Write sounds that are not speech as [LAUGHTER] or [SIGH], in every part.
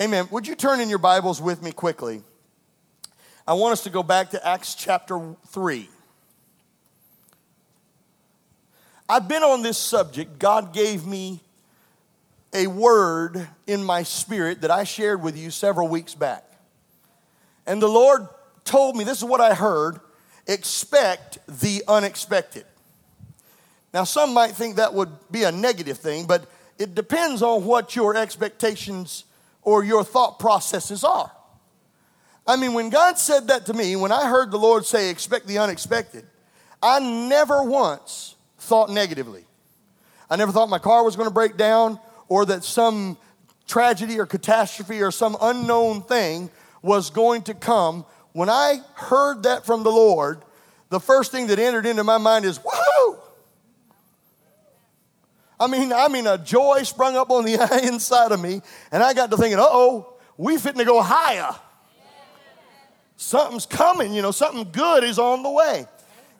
Amen. Would you turn in your Bibles with me quickly? I want us to go back to Acts chapter 3. I've been on this subject. God gave me a word in my spirit that I shared with you several weeks back. And the Lord told me this is what I heard expect the unexpected. Now, some might think that would be a negative thing, but it depends on what your expectations or your thought processes are. I mean, when God said that to me, when I heard the Lord say, expect the unexpected, I never once thought negatively. I never thought my car was going to break down or that some tragedy or catastrophe or some unknown thing was going to come. When I heard that from the Lord, the first thing that entered into my mind is! I mean, I mean, a joy sprung up on the [LAUGHS] inside of me, and I got to thinking, uh oh, we fitting to go higher. Something's coming, you know, something good is on the way.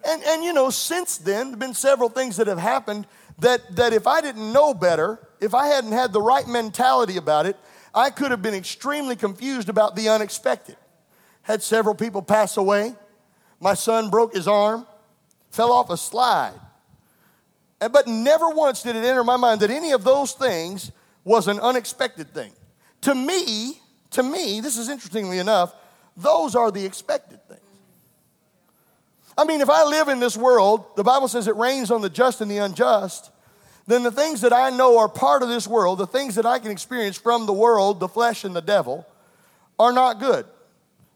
And, and you know, since then, there have been several things that have happened that, that if I didn't know better, if I hadn't had the right mentality about it, I could have been extremely confused about the unexpected. Had several people pass away. My son broke his arm, fell off a slide. But never once did it enter my mind that any of those things was an unexpected thing. To me, to me, this is interestingly enough, those are the expected things. I mean, if I live in this world, the Bible says it rains on the just and the unjust, then the things that I know are part of this world, the things that I can experience from the world, the flesh and the devil, are not good.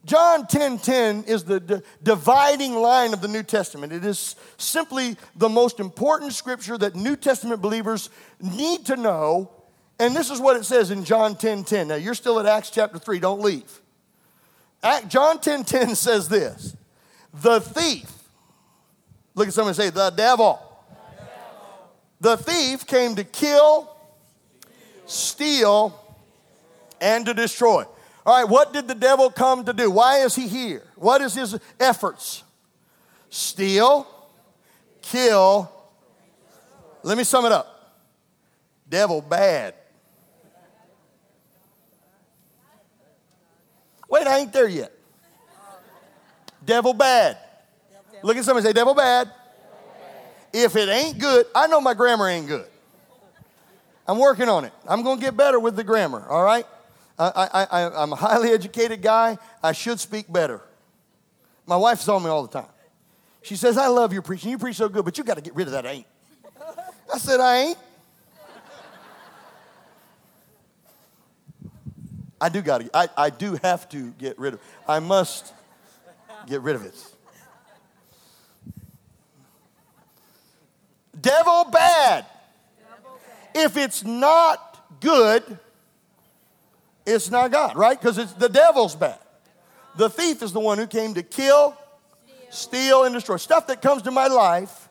John 10 10 is the d- dividing line of the New Testament. It is simply the most important scripture that New Testament believers need to know. And this is what it says in John 10 10. Now, you're still at Acts chapter 3, don't leave. Act, John 10 10 says this The thief, look at someone say, the devil. The thief came to kill, steal, and to destroy. All right, what did the devil come to do? Why is he here? What is his efforts? Steal, kill. Let me sum it up. Devil bad. Wait, I ain't there yet. Devil bad. Look at somebody say, devil bad. If it ain't good, I know my grammar ain't good. I'm working on it. I'm going to get better with the grammar, all right? I, I, I'm a highly educated guy. I should speak better. My wife's on me all the time. She says, I love your preaching. You preach so good, but you got to get rid of that ain't. I said, I ain't. I do got to, I, I do have to get rid of I must get rid of it. Devil bad. If it's not good, it's not God, right? Because it's the devil's bad. The thief is the one who came to kill, steal, and destroy. Stuff that comes to my life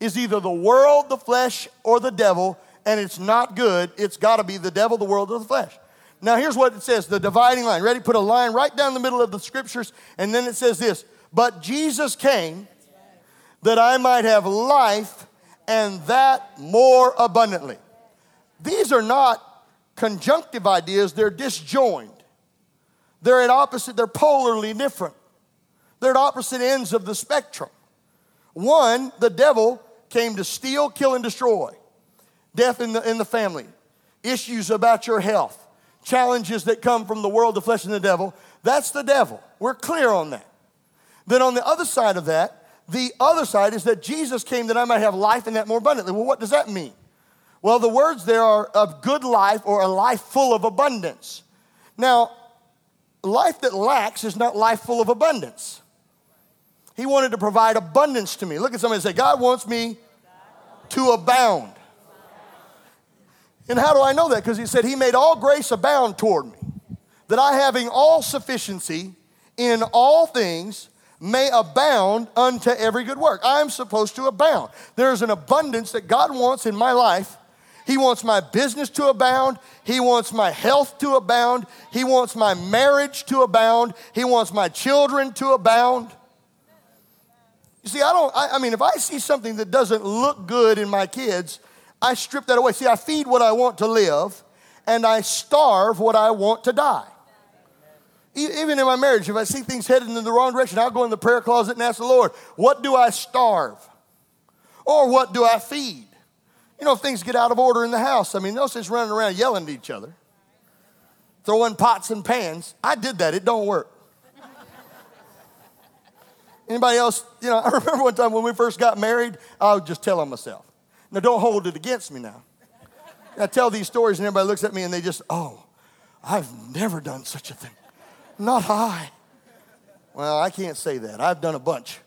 is either the world, the flesh, or the devil, and it's not good. It's got to be the devil, the world, or the flesh. Now, here's what it says the dividing line. Ready? Put a line right down the middle of the scriptures, and then it says this But Jesus came that I might have life and that more abundantly. These are not conjunctive ideas, they're disjoined. They're at opposite, they're polarly different. They're at opposite ends of the spectrum. One, the devil came to steal, kill, and destroy. Death in the, in the family, issues about your health, challenges that come from the world, the flesh, and the devil. That's the devil. We're clear on that. Then on the other side of that, the other side is that Jesus came that I might have life and that more abundantly. Well, what does that mean? Well, the words there are of good life or a life full of abundance. Now, life that lacks is not life full of abundance. He wanted to provide abundance to me. Look at somebody and say, God wants me to abound. And how do I know that? Because he said, He made all grace abound toward me, that I, having all sufficiency in all things, may abound unto every good work. I'm supposed to abound. There's an abundance that God wants in my life he wants my business to abound. He wants my health to abound. He wants my marriage to abound. He wants my children to abound. You see, I don't, I, I, mean, if I see something that doesn't look good in my kids, I strip that away. See, I feed what I want to live, and I starve what I want to die. Even in my marriage, if I see things headed in the wrong direction, I'll go in the prayer closet and ask the Lord, what do I starve? Or what do I feed? You know, if things get out of order in the house, I mean, those sense running around yelling at each other, throwing pots and pans. I did that, it don't work. Anybody else? You know, [LAUGHS] I remember one time when we first got married, I would just tell on myself. Now, don't hold it against me now. I tell these stories and everybody looks at me and they just, oh, I've never done such a thing. Not I. Well, I can't say that. I've done a bunch.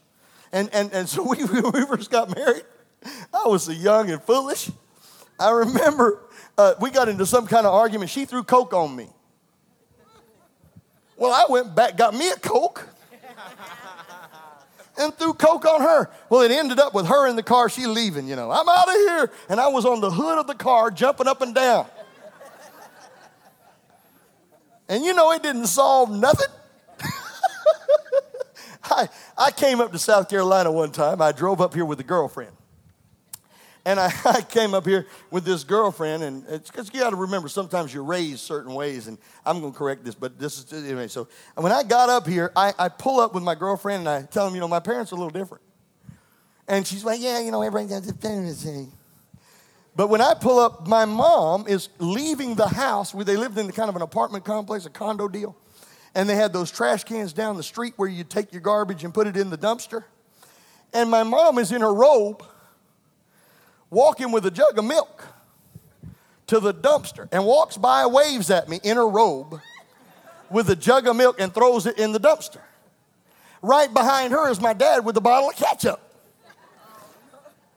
And, and, and so [LAUGHS] we, we first got married, [LAUGHS] I was so young and foolish. I remember uh, we got into some kind of argument. She threw Coke on me. Well, I went back, got me a Coke [LAUGHS] and threw Coke on her. Well, it ended up with her in the car, she leaving, you know. I'm out of here. And I was on the hood of the car jumping up and down. And you know, it didn't solve nothing. [LAUGHS] I, I came up to South Carolina one time. I drove up here with a girlfriend. And I, [LAUGHS] I came up here with this girlfriend, and it's because you got to remember sometimes you're raised certain ways, and I'm going to correct this, but this is anyway. So when I got up here, I, I pull up with my girlfriend, and I tell them, you know, my parents are a little different. And she's like, yeah, you know, everybody got different. But when I pull up, my mom is leaving the house where they lived in the kind of an apartment complex, a condo deal. And they had those trash cans down the street where you take your garbage and put it in the dumpster. And my mom is in her robe walking with a jug of milk to the dumpster and walks by, waves at me in her robe with a jug of milk and throws it in the dumpster. Right behind her is my dad with a bottle of ketchup.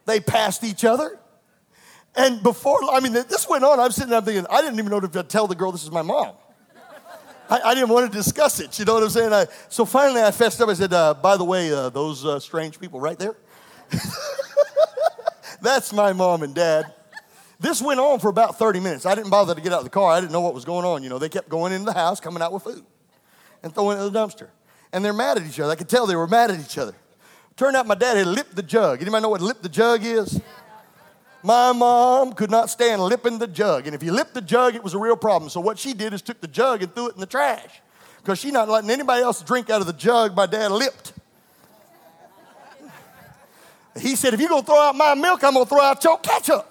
They passed each other. And before, I mean, this went on. I'm sitting there thinking, I didn't even know to tell the girl this is my mom. I, I, didn't want to discuss it. You know what I'm saying? I, so finally, I fessed up. I said, uh, by the way, uh, those uh, strange people right there, [LAUGHS] that's my mom and dad. This went on for about 30 minutes. I didn't bother to get out of the car. I didn't know what was going on. You know, they kept going into the house, coming out with food, and throwing it in the dumpster. And they're mad at each other. I could tell they were mad at each other. Turned out my dad had lipped the jug. Anybody know what lip the jug is? My mom could not stand lipping the jug. And if you lipped the jug, it was a real problem. So what she did is took the jug and threw it in the trash. Because she's not letting anybody else drink out of the jug my dad lipped. He said, if you're going to throw out my milk, I'm going to throw out your ketchup.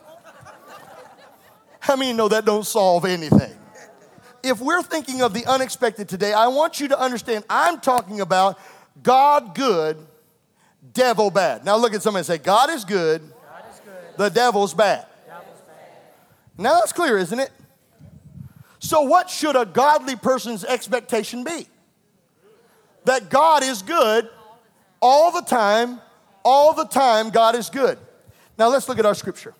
How many know that don't solve anything? If we're thinking of the unexpected today, I want you to understand I'm talking about God good, devil bad. Now look at somebody and say, God is good, God is good. the devil's bad. devil's bad. Now that's clear, isn't it? So, what should a godly person's expectation be? That God is good all the time all the time, God is good. Now let's look at our scripture.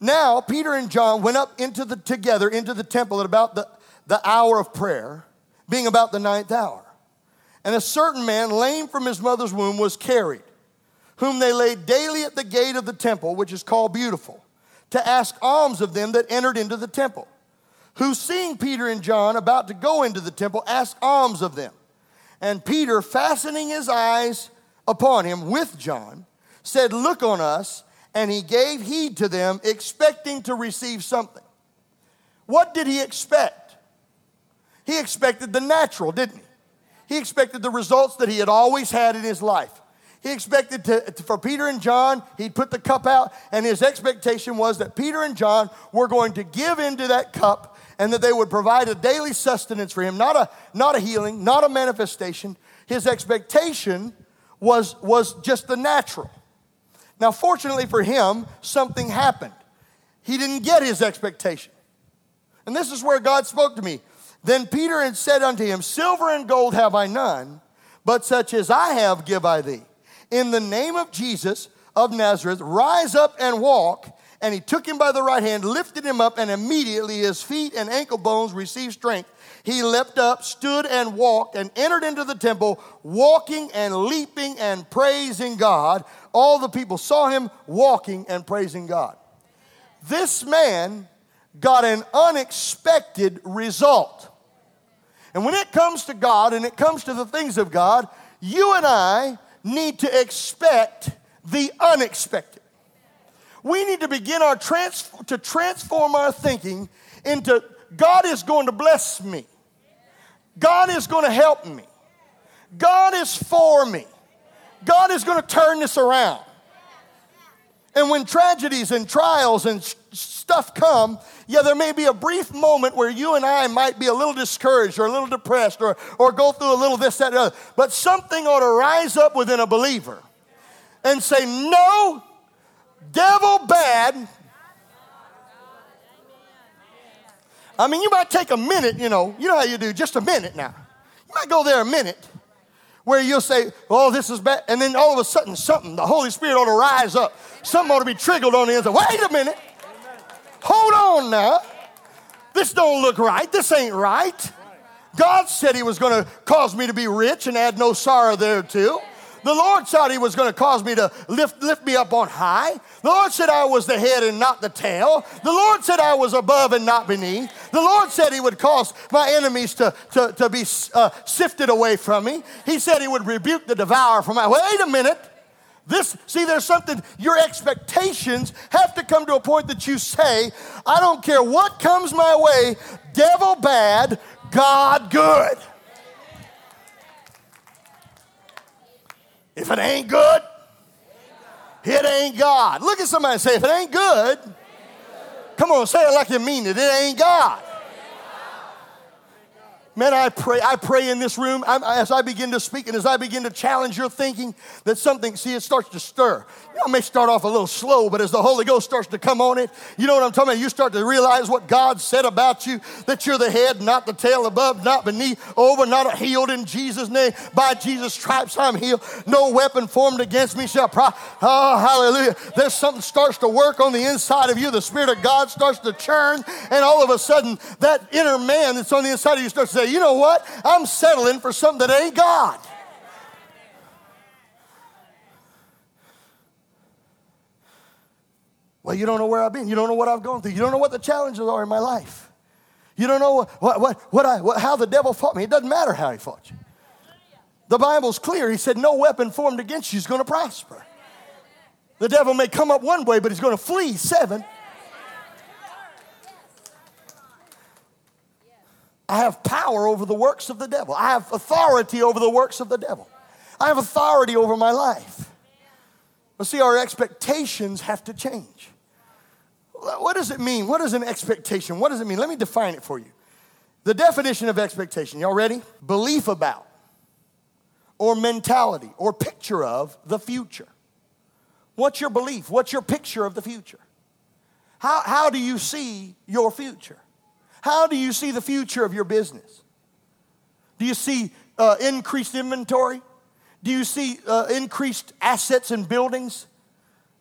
Now, Peter and John went up into the together into the temple at about the, the hour of prayer, being about the ninth hour. And a certain man, lame from his mother's womb, was carried, whom they laid daily at the gate of the temple, which is called Beautiful, to ask alms of them that entered into the temple. Who, seeing Peter and John about to go into the temple, asked alms of them. And Peter, fastening his eyes upon him with John, said, Look on us. And he gave heed to them, expecting to receive something. What did he expect? He expected the natural, didn't he? He expected the results that he had always had in his life. He expected to, for Peter and John, he'd put the cup out, and his expectation was that Peter and John were going to give into that cup and that they would provide a daily sustenance for him, not a, not a healing, not a manifestation. His expectation was, was just the natural. Now, fortunately for him, something happened. He didn't get his expectation. And this is where God spoke to me. Then Peter had said unto him, Silver and gold have I none, but such as I have give I thee. In the name of Jesus of Nazareth, rise up and walk and he took him by the right hand, lifted him up, and immediately his feet and ankle bones received strength. He leapt up, stood and walked, and entered into the temple, walking and leaping and praising God. All the people saw him walking and praising God. This man got an unexpected result. And when it comes to God and it comes to the things of God, you and I need to expect the unexpected. We need to begin our trans- to transform our thinking into God is going to bless me. God is going to help me. God is for me. God is going to turn this around. And when tragedies and trials and stuff come, yeah, there may be a brief moment where you and I might be a little discouraged or a little depressed or, or go through a little this, that, and other. But something ought to rise up within a believer and say, No, devil bad. I mean, you might take a minute, you know, you know how you do, just a minute now. You might go there a minute where you'll say, Oh, this is bad. And then all of a sudden, something, the Holy Spirit ought to rise up. Something ought to be triggered on the inside. Wait a minute. Hold on now. This don't look right. This ain't right. God said He was going to cause me to be rich and add no sorrow thereto. The Lord said He was going to cause me to lift, lift me up on high. The Lord said I was the head and not the tail. The Lord said I was above and not beneath. The Lord said He would cause my enemies to, to, to be uh, sifted away from me. He said He would rebuke the devourer from my. Wait a minute. This, see, there's something, your expectations have to come to a point that you say, I don't care what comes my way, devil bad, God good. If it ain't good, it ain't God. Look at somebody and say, if it ain't good, come on, say it like you mean it. It ain't God. Man, I pray, I pray in this room I'm, as I begin to speak and as I begin to challenge your thinking that something, see, it starts to stir. It may start off a little slow, but as the Holy Ghost starts to come on it, you know what I'm talking about? You start to realize what God said about you, that you're the head, not the tail, above, not beneath, over, not healed in Jesus' name. By Jesus' stripes, I'm healed. No weapon formed against me shall prosper. Oh, hallelujah. There's something starts to work on the inside of you. The Spirit of God starts to churn, and all of a sudden, that inner man that's on the inside of you starts to say, you know what? I'm settling for something that ain't God. Well, you don't know where I've been. You don't know what I've gone through. You don't know what the challenges are in my life. You don't know what, what, what, I, what, how the devil fought me. It doesn't matter how he fought you. The Bible's clear. He said, No weapon formed against you is going to prosper. The devil may come up one way, but he's going to flee seven. I have power over the works of the devil. I have authority over the works of the devil. I have authority over my life. But see, our expectations have to change. What does it mean? What is an expectation? What does it mean? Let me define it for you. The definition of expectation, y'all ready? Belief about, or mentality, or picture of the future. What's your belief? What's your picture of the future? How, how do you see your future? How do you see the future of your business? Do you see uh, increased inventory? Do you see uh, increased assets and buildings?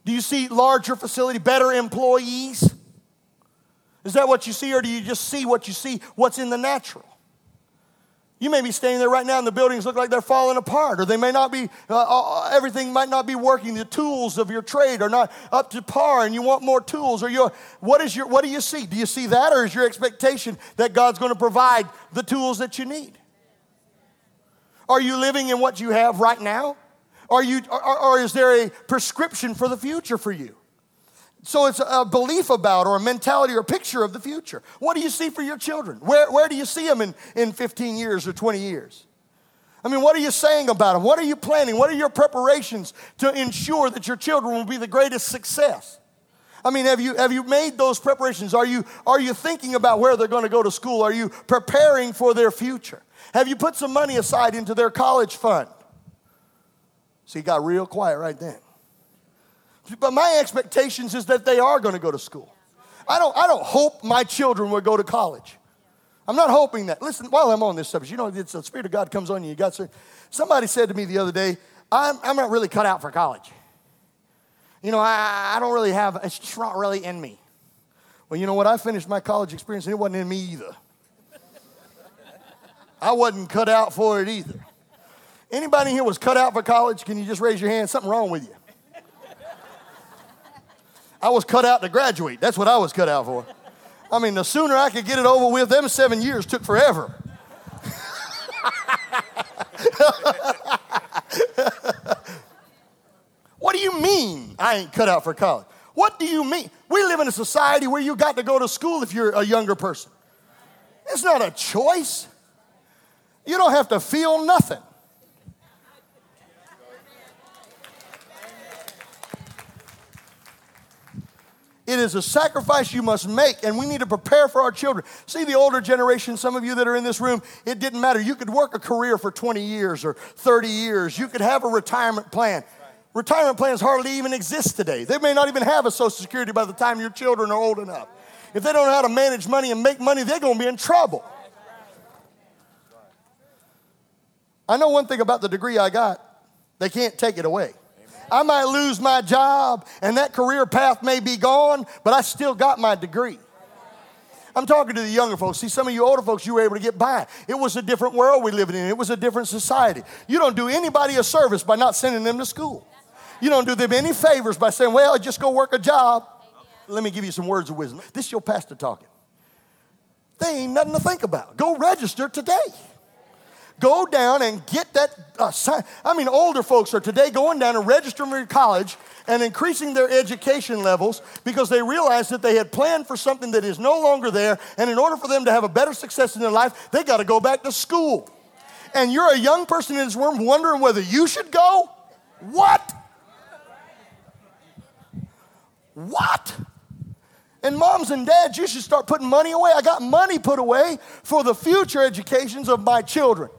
Do you see larger facility, better employees? Is that what you see, or do you just see what you see, what's in the natural? You may be standing there right now and the buildings look like they're falling apart, or they may not be, uh, uh, everything might not be working. The tools of your trade are not up to par, and you want more tools. Or your, what, is your, what do you see? Do you see that, or is your expectation that God's going to provide the tools that you need? Are you living in what you have right now? Are you, or, or is there a prescription for the future for you? So it's a belief about or a mentality or a picture of the future. What do you see for your children? Where, where do you see them in, in 15 years or 20 years? I mean, what are you saying about them? What are you planning? What are your preparations to ensure that your children will be the greatest success? I mean, have you, have you made those preparations? Are you, are you thinking about where they're going to go to school? Are you preparing for their future? Have you put some money aside into their college fund? See, he got real quiet right then. But my expectations is that they are going to go to school. I don't, I don't hope my children will go to college. I'm not hoping that. Listen, while I'm on this subject, you know, it's the Spirit of God comes on you. You got somebody said to me the other day, I'm, I'm not really cut out for college. You know, I, I don't really have, it's not really in me. Well, you know what? I finished my college experience and it wasn't in me either. I wasn't cut out for it either. Anybody here was cut out for college? Can you just raise your hand? Something wrong with you. I was cut out to graduate. That's what I was cut out for. I mean, the sooner I could get it over with, them seven years took forever. [LAUGHS] what do you mean I ain't cut out for college? What do you mean? We live in a society where you got to go to school if you're a younger person. It's not a choice. You don't have to feel nothing. It is a sacrifice you must make, and we need to prepare for our children. See, the older generation, some of you that are in this room, it didn't matter. You could work a career for 20 years or 30 years, you could have a retirement plan. Retirement plans hardly even exist today. They may not even have a Social Security by the time your children are old enough. If they don't know how to manage money and make money, they're going to be in trouble. I know one thing about the degree I got they can't take it away. I might lose my job and that career path may be gone, but I still got my degree. I'm talking to the younger folks. See, some of you older folks, you were able to get by. It was a different world we lived in. It was a different society. You don't do anybody a service by not sending them to school. You don't do them any favors by saying, well, just go work a job. Let me give you some words of wisdom. This is your pastor talking. They ain't nothing to think about. Go register today. Go down and get that uh, sign. I mean, older folks are today going down and registering for college and increasing their education levels because they realize that they had planned for something that is no longer there. And in order for them to have a better success in their life, they got to go back to school. And you're a young person in this room wondering whether you should go? What? What? And moms and dads, you should start putting money away. I got money put away for the future educations of my children.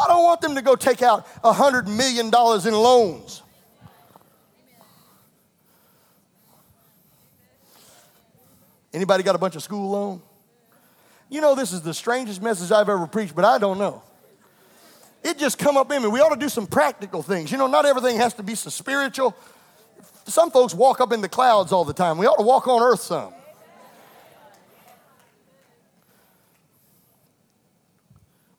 I don't want them to go take out a $100 million in loans. Anybody got a bunch of school loan? You know, this is the strangest message I've ever preached, but I don't know. It just come up in me. We ought to do some practical things. You know, not everything has to be so spiritual. Some folks walk up in the clouds all the time. We ought to walk on earth some.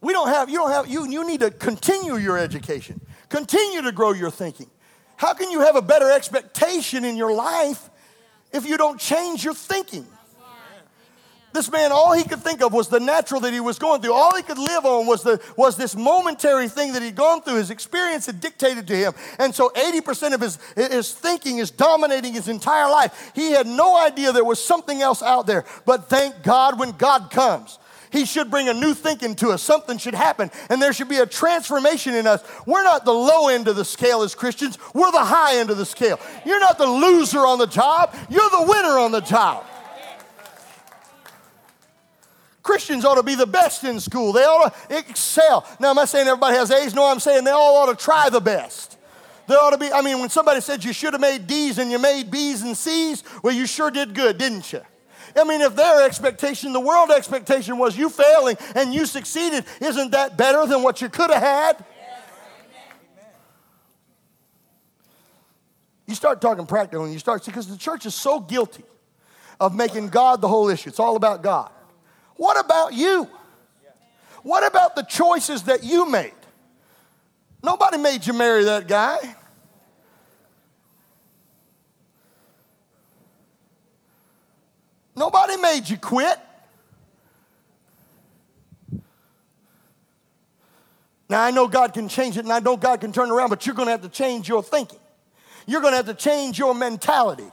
We don't have, you don't have, you, you need to continue your education, continue to grow your thinking. How can you have a better expectation in your life if you don't change your thinking? This man, all he could think of was the natural that he was going through. All he could live on was, the, was this momentary thing that he'd gone through. His experience had dictated to him. And so 80% of his, his thinking is dominating his entire life. He had no idea there was something else out there. But thank God when God comes, he should bring a new thinking to us. Something should happen, and there should be a transformation in us. We're not the low end of the scale as Christians, we're the high end of the scale. You're not the loser on the job, you're the winner on the job. Christians ought to be the best in school. They ought to excel. Now, am I saying everybody has A's? No, I'm saying they all ought to try the best. There ought to be, I mean, when somebody said you should have made D's and you made B's and C's, well, you sure did good, didn't you? I mean, if their expectation, the world expectation was you failing and you succeeded, isn't that better than what you could have had? You start talking practical and you start, because the church is so guilty of making God the whole issue. It's all about God. What about you? What about the choices that you made? Nobody made you marry that guy. Nobody made you quit. Now, I know God can change it and I know God can turn around, but you're going to have to change your thinking. You're going to have to change your mentality.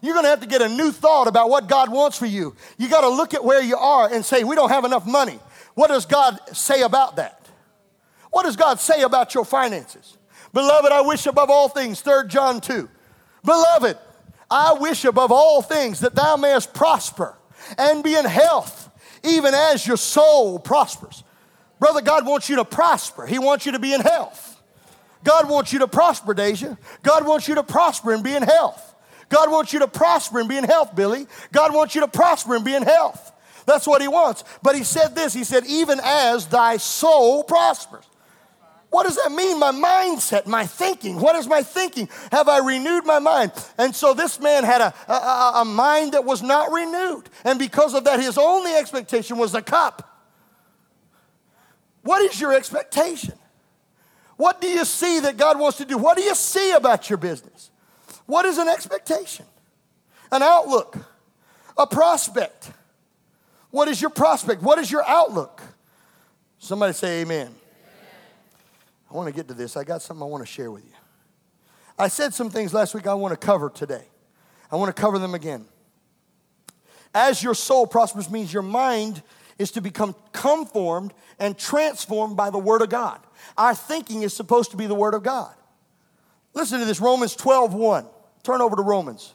You're going to have to get a new thought about what God wants for you. You got to look at where you are and say, We don't have enough money. What does God say about that? What does God say about your finances? Beloved, I wish above all things, 3 John 2. Beloved, I wish above all things that thou mayest prosper and be in health, even as your soul prospers. Brother, God wants you to prosper. He wants you to be in health. God wants you to prosper, Deja. God wants you to prosper and be in health. God wants you to prosper and be in health, Billy. God wants you to prosper and be in health. That's what He wants. But He said this He said, even as thy soul prospers. What does that mean? My mindset, my thinking. What is my thinking? Have I renewed my mind? And so this man had a, a, a, mind that was not renewed. And because of that, his only expectation was the cup. What is your expectation? What do you see that God wants to do? What do you see about your business? What is an expectation? An outlook, a prospect. What is your prospect? What is your outlook? Somebody say amen. I want to get to this. I got something I want to share with you. I said some things last week I want to cover today. I want to cover them again. As your soul prospers means your mind is to become conformed and transformed by the Word of God. Our thinking is supposed to be the Word of God. Listen to this Romans 12 1. Turn over to Romans.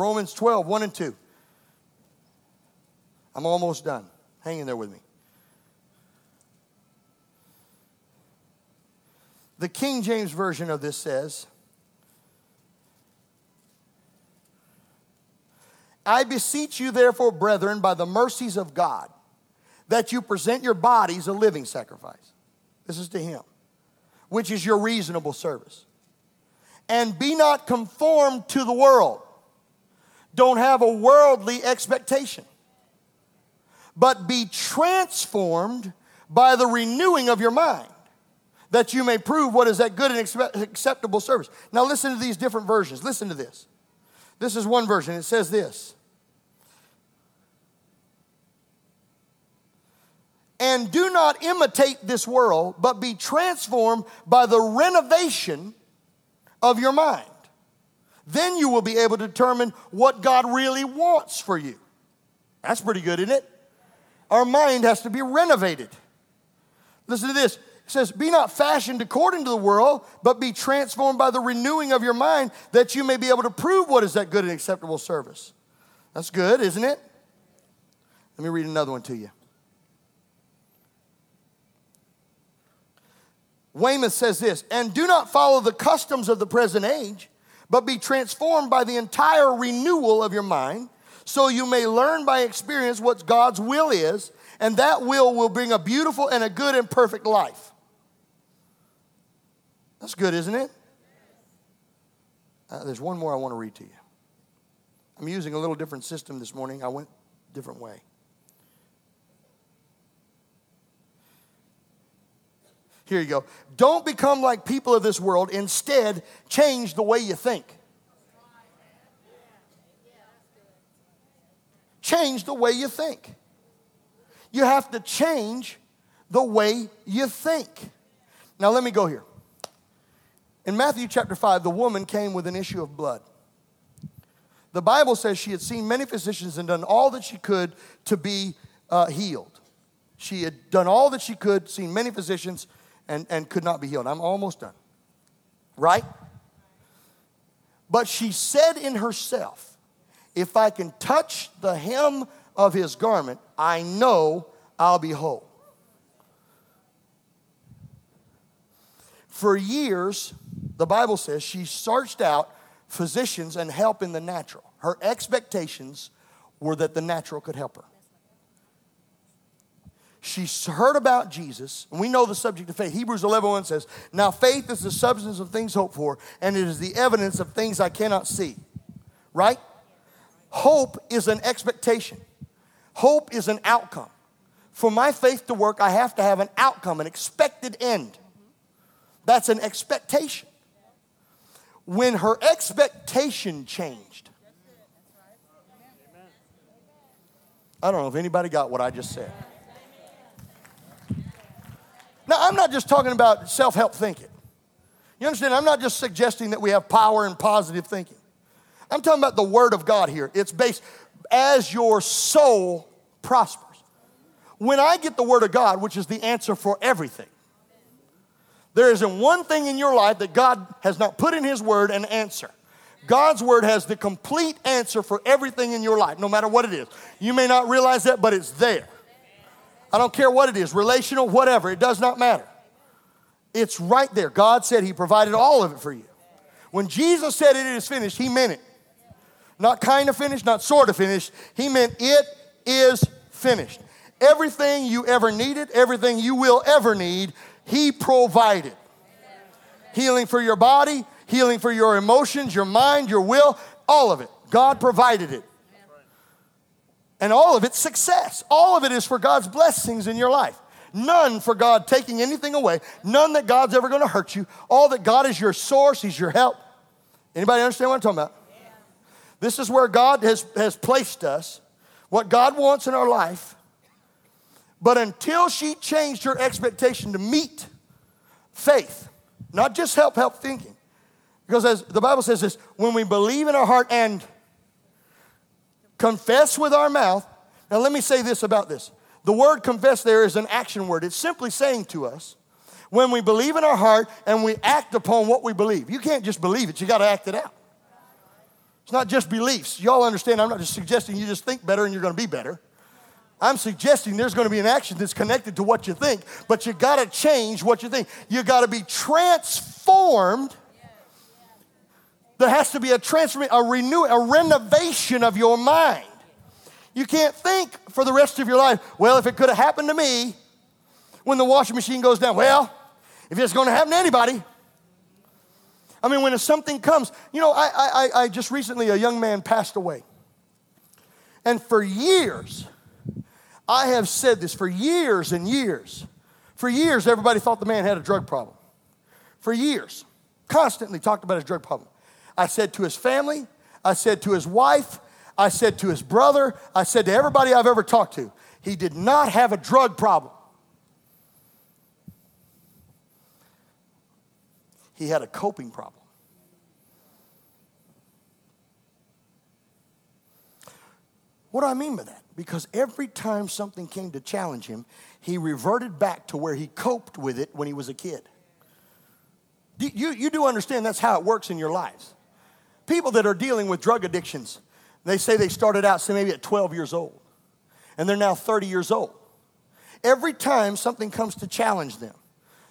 Romans 12, 1 and 2. I'm almost done. Hang in there with me. The King James Version of this says, I beseech you, therefore, brethren, by the mercies of God, that you present your bodies a living sacrifice. This is to Him, which is your reasonable service. And be not conformed to the world. Don't have a worldly expectation, but be transformed by the renewing of your mind, that you may prove what is that good and acceptable service. Now, listen to these different versions. Listen to this. This is one version. It says this. And do not imitate this world, but be transformed by the renovation of your mind. Then you will be able to determine what God really wants for you. That's pretty good, isn't it? Our mind has to be renovated. Listen to this. It says, Be not fashioned according to the world, but be transformed by the renewing of your mind, that you may be able to prove what is that good and acceptable service. That's good, isn't it? Let me read another one to you. Weymouth says this, and do not follow the customs of the present age but be transformed by the entire renewal of your mind, so you may learn by experience what God's will is, and that will will bring a beautiful and a good and perfect life. That's good, isn't it? Uh, there's one more I want to read to you. I'm using a little different system this morning. I went different way. Here you go. Don't become like people of this world. Instead, change the way you think. Change the way you think. You have to change the way you think. Now, let me go here. In Matthew chapter 5, the woman came with an issue of blood. The Bible says she had seen many physicians and done all that she could to be uh, healed. She had done all that she could, seen many physicians, and, and could not be healed. I'm almost done. Right? But she said in herself, if I can touch the hem of his garment, I know I'll be whole. For years, the Bible says she searched out physicians and help in the natural. Her expectations were that the natural could help her. She heard about Jesus, and we know the subject of faith. Hebrews 11 1 says, Now faith is the substance of things hoped for, and it is the evidence of things I cannot see. Right? Hope is an expectation, hope is an outcome. For my faith to work, I have to have an outcome, an expected end. That's an expectation. When her expectation changed, I don't know if anybody got what I just said. Now, I'm not just talking about self help thinking. You understand? I'm not just suggesting that we have power and positive thinking. I'm talking about the Word of God here. It's based as your soul prospers. When I get the Word of God, which is the answer for everything, there isn't one thing in your life that God has not put in His Word an answer. God's Word has the complete answer for everything in your life, no matter what it is. You may not realize that, but it's there. I don't care what it is, relational, whatever, it does not matter. It's right there. God said He provided all of it for you. When Jesus said it is finished, He meant it. Not kind of finished, not sort of finished. He meant it is finished. Everything you ever needed, everything you will ever need, He provided. Healing for your body, healing for your emotions, your mind, your will, all of it. God provided it. And all of it's success. All of it is for God's blessings in your life. None for God taking anything away. None that God's ever going to hurt you. All that God is your source, He's your help. Anybody understand what I'm talking about? Yeah. This is where God has, has placed us. what God wants in our life, but until she changed her expectation to meet faith, not just help, help thinking. Because as the Bible says this, when we believe in our heart and confess with our mouth, now let me say this about this. The word confess there is an action word. It's simply saying to us, when we believe in our heart and we act upon what we believe. You can't just believe it, you got to act it out. It's not just beliefs. Y'all understand, I'm not just suggesting you just think better and you're going to be better. I'm suggesting there's going to be an action that's connected to what you think, but you got to change what you think. You got to be transformed. There has to be a transformation, a renew, a renovation of your mind. You can't think for the rest of your life, well, if it could have happened to me when the washing machine goes down, well, if it's going to happen to anybody. I mean, when something comes, you know, I, I, I just recently, a young man passed away. And for years, I have said this for years and years. For years, everybody thought the man had a drug problem. For years, constantly talked about his drug problem. I said to his family, I said to his wife, I said to his brother, I said to everybody I've ever talked to, he did not have a drug problem. He had a coping problem. What do I mean by that? Because every time something came to challenge him, he reverted back to where he coped with it when he was a kid. You, you do understand that's how it works in your lives. People that are dealing with drug addictions, they say they started out, say maybe at 12 years old, and they're now 30 years old. Every time something comes to challenge them,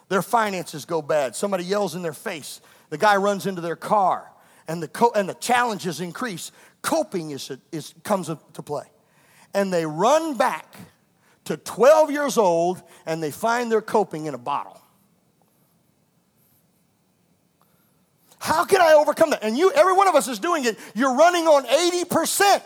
their finances go bad, somebody yells in their face, the guy runs into their car, and the, co- and the challenges increase, coping is, is, comes to play. And they run back to 12 years old and they find their coping in a bottle. How can I overcome that? And you, every one of us is doing it. You're running on 80%.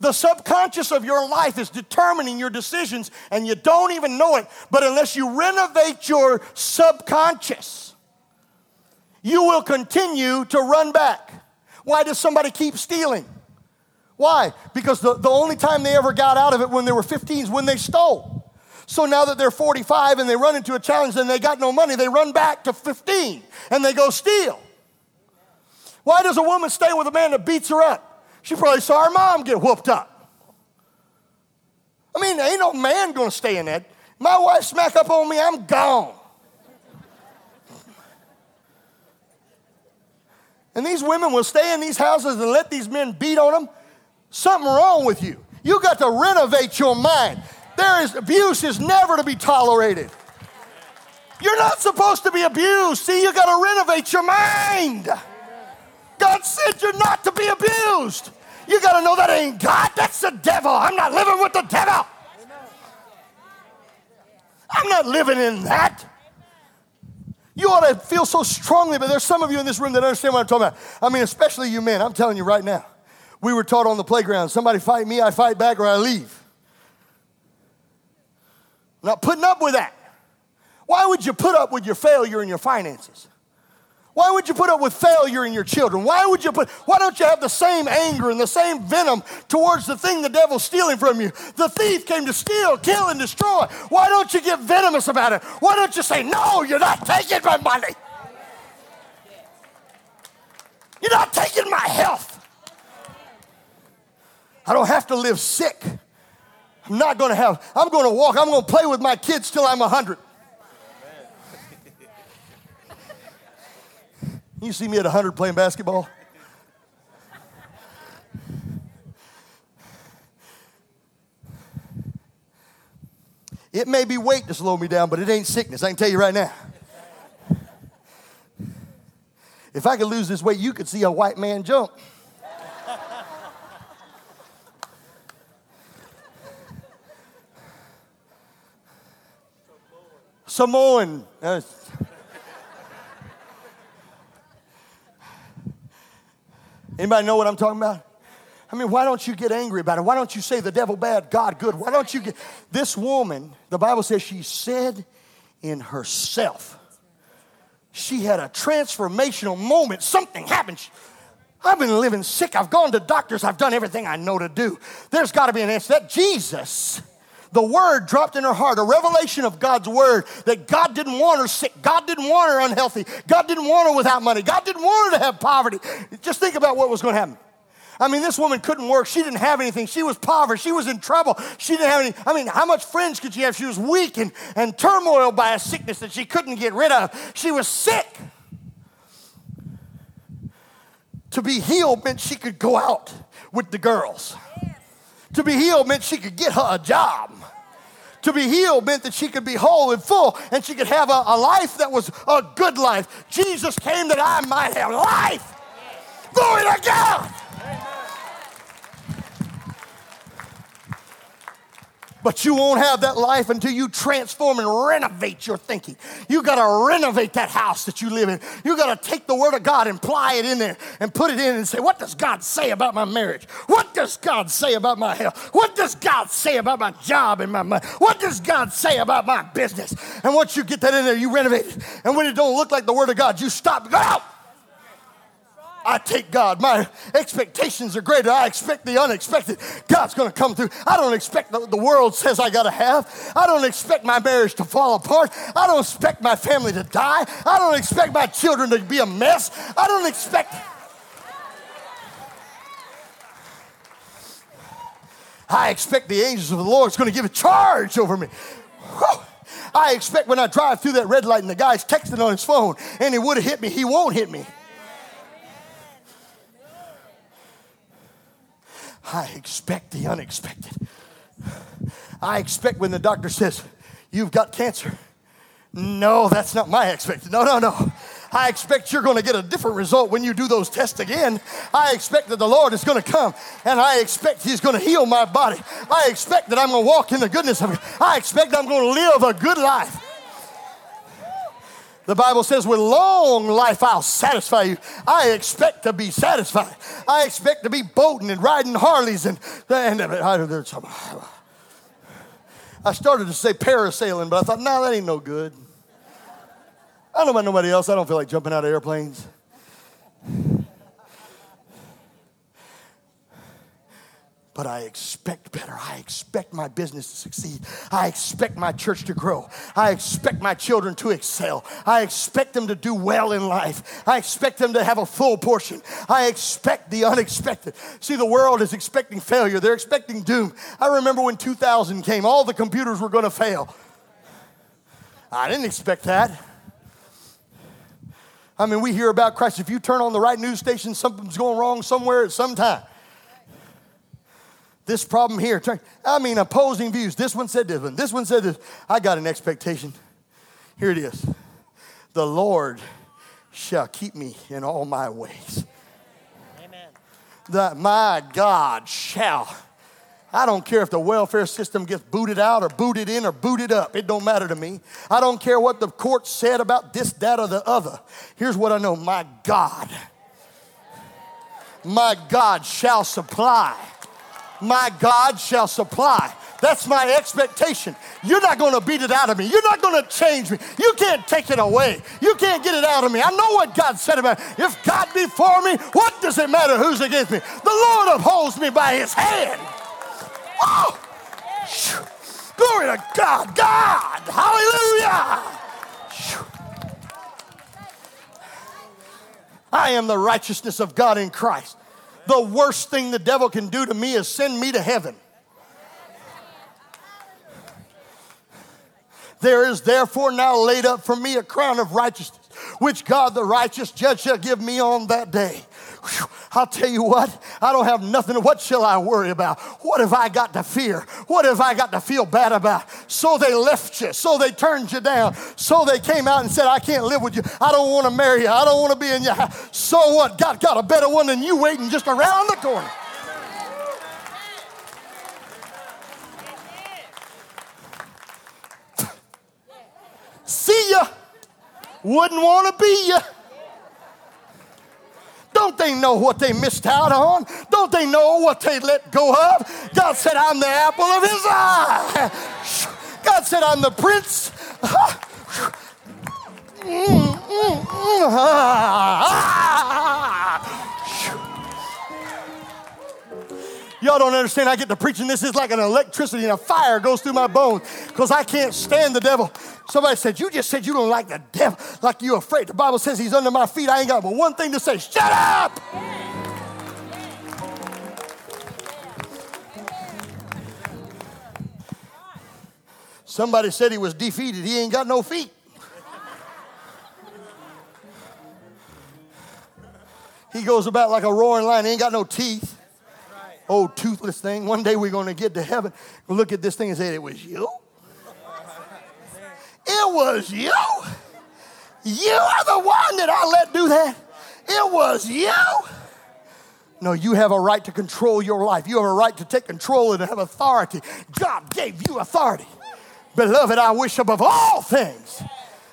The subconscious of your life is determining your decisions, and you don't even know it. But unless you renovate your subconscious, you will continue to run back. Why does somebody keep stealing? Why? Because the, the only time they ever got out of it when they were 15 is when they stole. So now that they're 45 and they run into a challenge and they got no money, they run back to 15 and they go steal. Why does a woman stay with a man that beats her up? She probably saw her mom get whooped up. I mean, ain't no man gonna stay in that. My wife smack up on me, I'm gone. And these women will stay in these houses and let these men beat on them. Something wrong with you. You got to renovate your mind. There is abuse is never to be tolerated. You're not supposed to be abused. See, you got to renovate your mind. God said you're not to be abused. You got to know that ain't God, that's the devil. I'm not living with the devil. I'm not living in that. You ought to feel so strongly, but there's some of you in this room that understand what I'm talking about. I mean, especially you men. I'm telling you right now. We were taught on the playground somebody fight me, I fight back, or I leave. I'm not putting up with that. Why would you put up with your failure in your finances? Why would you put up with failure in your children? Why would you put why don't you have the same anger and the same venom towards the thing the devil's stealing from you? The thief came to steal, kill, and destroy. Why don't you get venomous about it? Why don't you say, No, you're not taking my money? You're not taking my health. I don't have to live sick. I'm not going to have, I'm going to walk, I'm going to play with my kids till I'm 100. [LAUGHS] You see me at 100 playing basketball? It may be weight to slow me down, but it ain't sickness. I can tell you right now. If I could lose this weight, you could see a white man jump. Samoan. Anybody know what I'm talking about? I mean, why don't you get angry about it? Why don't you say the devil bad, God good? Why don't you get this woman? The Bible says she said in herself, she had a transformational moment. Something happened. I've been living sick. I've gone to doctors. I've done everything I know to do. There's got to be an answer. That Jesus, the word dropped in her heart, a revelation of God's word that God didn't want her sick. God didn't want her unhealthy. God didn't want her without money. God didn't want her to have poverty. Just think about what was going to happen. I mean, this woman couldn't work. She didn't have anything. She was poverty. She was in trouble. She didn't have any. I mean, how much friends could she have? She was weak and, and turmoil by a sickness that she couldn't get rid of. She was sick. To be healed meant she could go out with the girls. To be healed meant she could get her a job. To be healed meant that she could be whole and full and she could have a, a life that was a good life. Jesus came that I might have life. Glory to God. But you won't have that life until you transform and renovate your thinking. You got to renovate that house that you live in. You got to take the Word of God and apply it in there and put it in and say, What does God say about my marriage? What does God say about my health? What does God say about my job and my money? What does God say about my business? And once you get that in there, you renovate it. And when it don't look like the Word of God, you stop. Go out. I take God. My expectations are greater. I expect the unexpected. God's going to come through. I don't expect the, the world says I got to have. I don't expect my marriage to fall apart. I don't expect my family to die. I don't expect my children to be a mess. I don't expect. I expect the angels of the Lord is going to give a charge over me. Whew. I expect when I drive through that red light and the guy's texting on his phone and he would have hit me, he won't hit me. I expect the unexpected. I expect when the doctor says, You've got cancer. No, that's not my expectation. No, no, no. I expect you're going to get a different result when you do those tests again. I expect that the Lord is going to come and I expect He's going to heal my body. I expect that I'm going to walk in the goodness of God. I expect I'm going to live a good life. The Bible says, with long life I'll satisfy you. I expect to be satisfied. I expect to be boating and riding Harleys and, and I, I started to say parasailing, but I thought, no, nah, that ain't no good. I don't know about nobody else. I don't feel like jumping out of airplanes. But I expect better. I expect my business to succeed. I expect my church to grow. I expect my children to excel. I expect them to do well in life. I expect them to have a full portion. I expect the unexpected. See, the world is expecting failure, they're expecting doom. I remember when 2000 came, all the computers were going to fail. I didn't expect that. I mean, we hear about Christ. If you turn on the right news station, something's going wrong somewhere at some time this problem here. I mean, opposing views. This one said this one. This one said this. I got an expectation. Here it is. The Lord shall keep me in all my ways. Amen. That my God shall. I don't care if the welfare system gets booted out or booted in or booted up. It don't matter to me. I don't care what the court said about this, that, or the other. Here's what I know my God, my God shall supply my God shall supply. That's my expectation. You're not going to beat it out of me. You're not going to change me. You can't take it away. You can't get it out of me. I know what God said about it. If God be for me, what does it matter who's against me? The Lord upholds me by his hand. Oh! Glory to God. God. Hallelujah. I am the righteousness of God in Christ the worst thing the devil can do to me is send me to heaven. There is therefore now laid up for me a crown of righteousness, which God the righteous judge shall give me on that day. I'll tell you what, I don't have nothing. What shall I worry about? What have I got to fear? What have I got to feel bad about? So they left you. So they turned you down. So they came out and said, I can't live with you. I don't want to marry you. I don't want to be in your house. So what? God got a better one than you waiting just around the corner. [LAUGHS] See ya. Wouldn't want to be ya. They know what they missed out on? Don't they know what they let go of? God said, I'm the apple of his eye. God said, I'm the prince. [LAUGHS] Mm, mm, mm, ah. Y'all don't understand. I get to preaching this is like an electricity and a fire goes through my bones because I can't stand the devil. Somebody said, You just said you don't like the devil, like you're afraid. The Bible says he's under my feet. I ain't got but one thing to say shut up. Somebody said he was defeated. He ain't got no feet. He goes about like a roaring lion. He ain't got no teeth. Oh, toothless thing. One day we're going to get to heaven. Look at this thing and say, It was you? It was you? You are the one that I let do that? It was you? No, you have a right to control your life. You have a right to take control and have authority. God gave you authority. Beloved, I wish above all things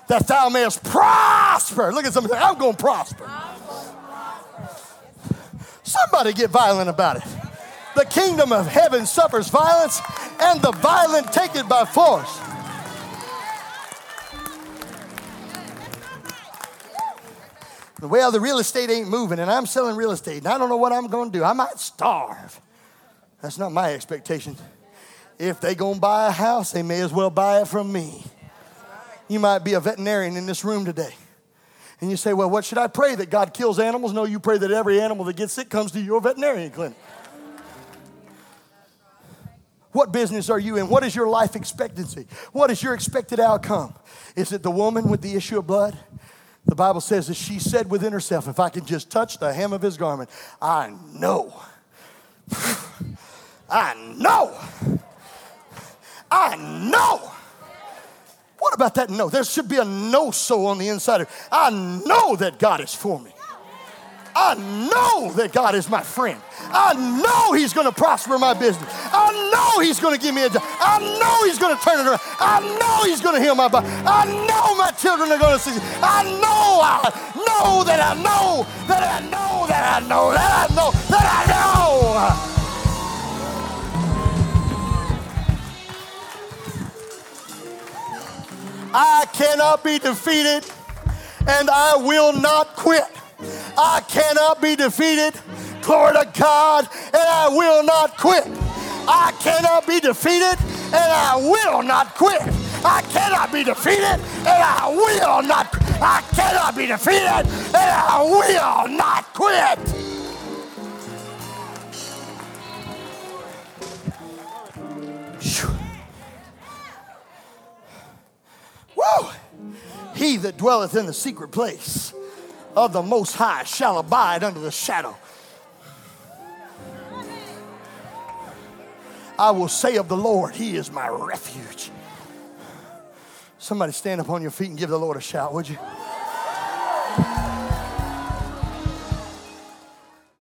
that thou mayest prosper. Look at somebody, I'm going to prosper. Somebody get violent about it. The kingdom of heaven suffers violence, and the violent take it by force. Well, the real estate ain't moving, and I'm selling real estate, and I don't know what I'm going to do. I might starve. That's not my expectation. If they going to buy a house, they may as well buy it from me. You might be a veterinarian in this room today. And you say, Well, what should I pray? That God kills animals? No, you pray that every animal that gets sick comes to your veterinarian clinic. What business are you in? What is your life expectancy? What is your expected outcome? Is it the woman with the issue of blood? The Bible says that she said within herself, If I can just touch the hem of his garment, I know. [SIGHS] I know I know. What about that no? There should be a no so on the inside of I know that God is for me. I know that God is my friend. I know He's going to prosper my business. I know He's going to give me a job. I know He's going to turn it around. I know He's going to heal my body. I know my children are going to see. I know, I know that I know that I know that I know that I know that I know. I cannot be defeated and I will not quit. I cannot be defeated. Glory to God, and I will not quit. I cannot be defeated and I will not quit. I cannot be defeated and I will not I cannot be defeated and I will not quit. Woo! He that dwelleth in the secret place of the Most High shall abide under the shadow. I will say of the Lord, He is my refuge. Somebody stand up on your feet and give the Lord a shout, would you?